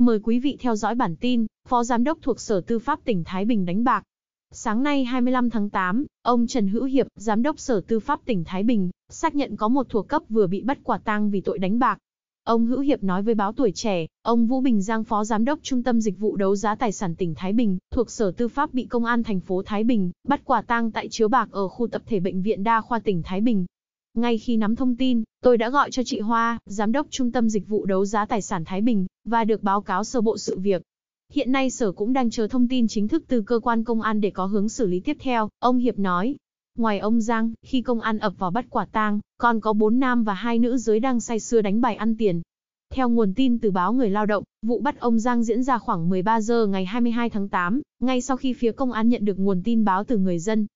Mời quý vị theo dõi bản tin, Phó Giám đốc thuộc Sở Tư pháp tỉnh Thái Bình đánh bạc. Sáng nay 25 tháng 8, ông Trần Hữu Hiệp, Giám đốc Sở Tư pháp tỉnh Thái Bình, xác nhận có một thuộc cấp vừa bị bắt quả tang vì tội đánh bạc. Ông Hữu Hiệp nói với báo tuổi trẻ, ông Vũ Bình Giang Phó Giám đốc Trung tâm Dịch vụ Đấu giá Tài sản tỉnh Thái Bình, thuộc Sở Tư pháp bị Công an thành phố Thái Bình, bắt quả tang tại chiếu bạc ở khu tập thể Bệnh viện Đa khoa tỉnh Thái Bình. Ngay khi nắm thông tin, tôi đã gọi cho chị Hoa, Giám đốc Trung tâm Dịch vụ Đấu giá Tài sản Thái Bình, và được báo cáo sơ bộ sự việc. Hiện nay Sở cũng đang chờ thông tin chính thức từ cơ quan công an để có hướng xử lý tiếp theo, ông Hiệp nói. Ngoài ông Giang, khi công an ập vào bắt quả tang, còn có 4 nam và hai nữ giới đang say sưa đánh bài ăn tiền. Theo nguồn tin từ báo Người Lao động, vụ bắt ông Giang diễn ra khoảng 13 giờ ngày 22 tháng 8, ngay sau khi phía công an nhận được nguồn tin báo từ người dân.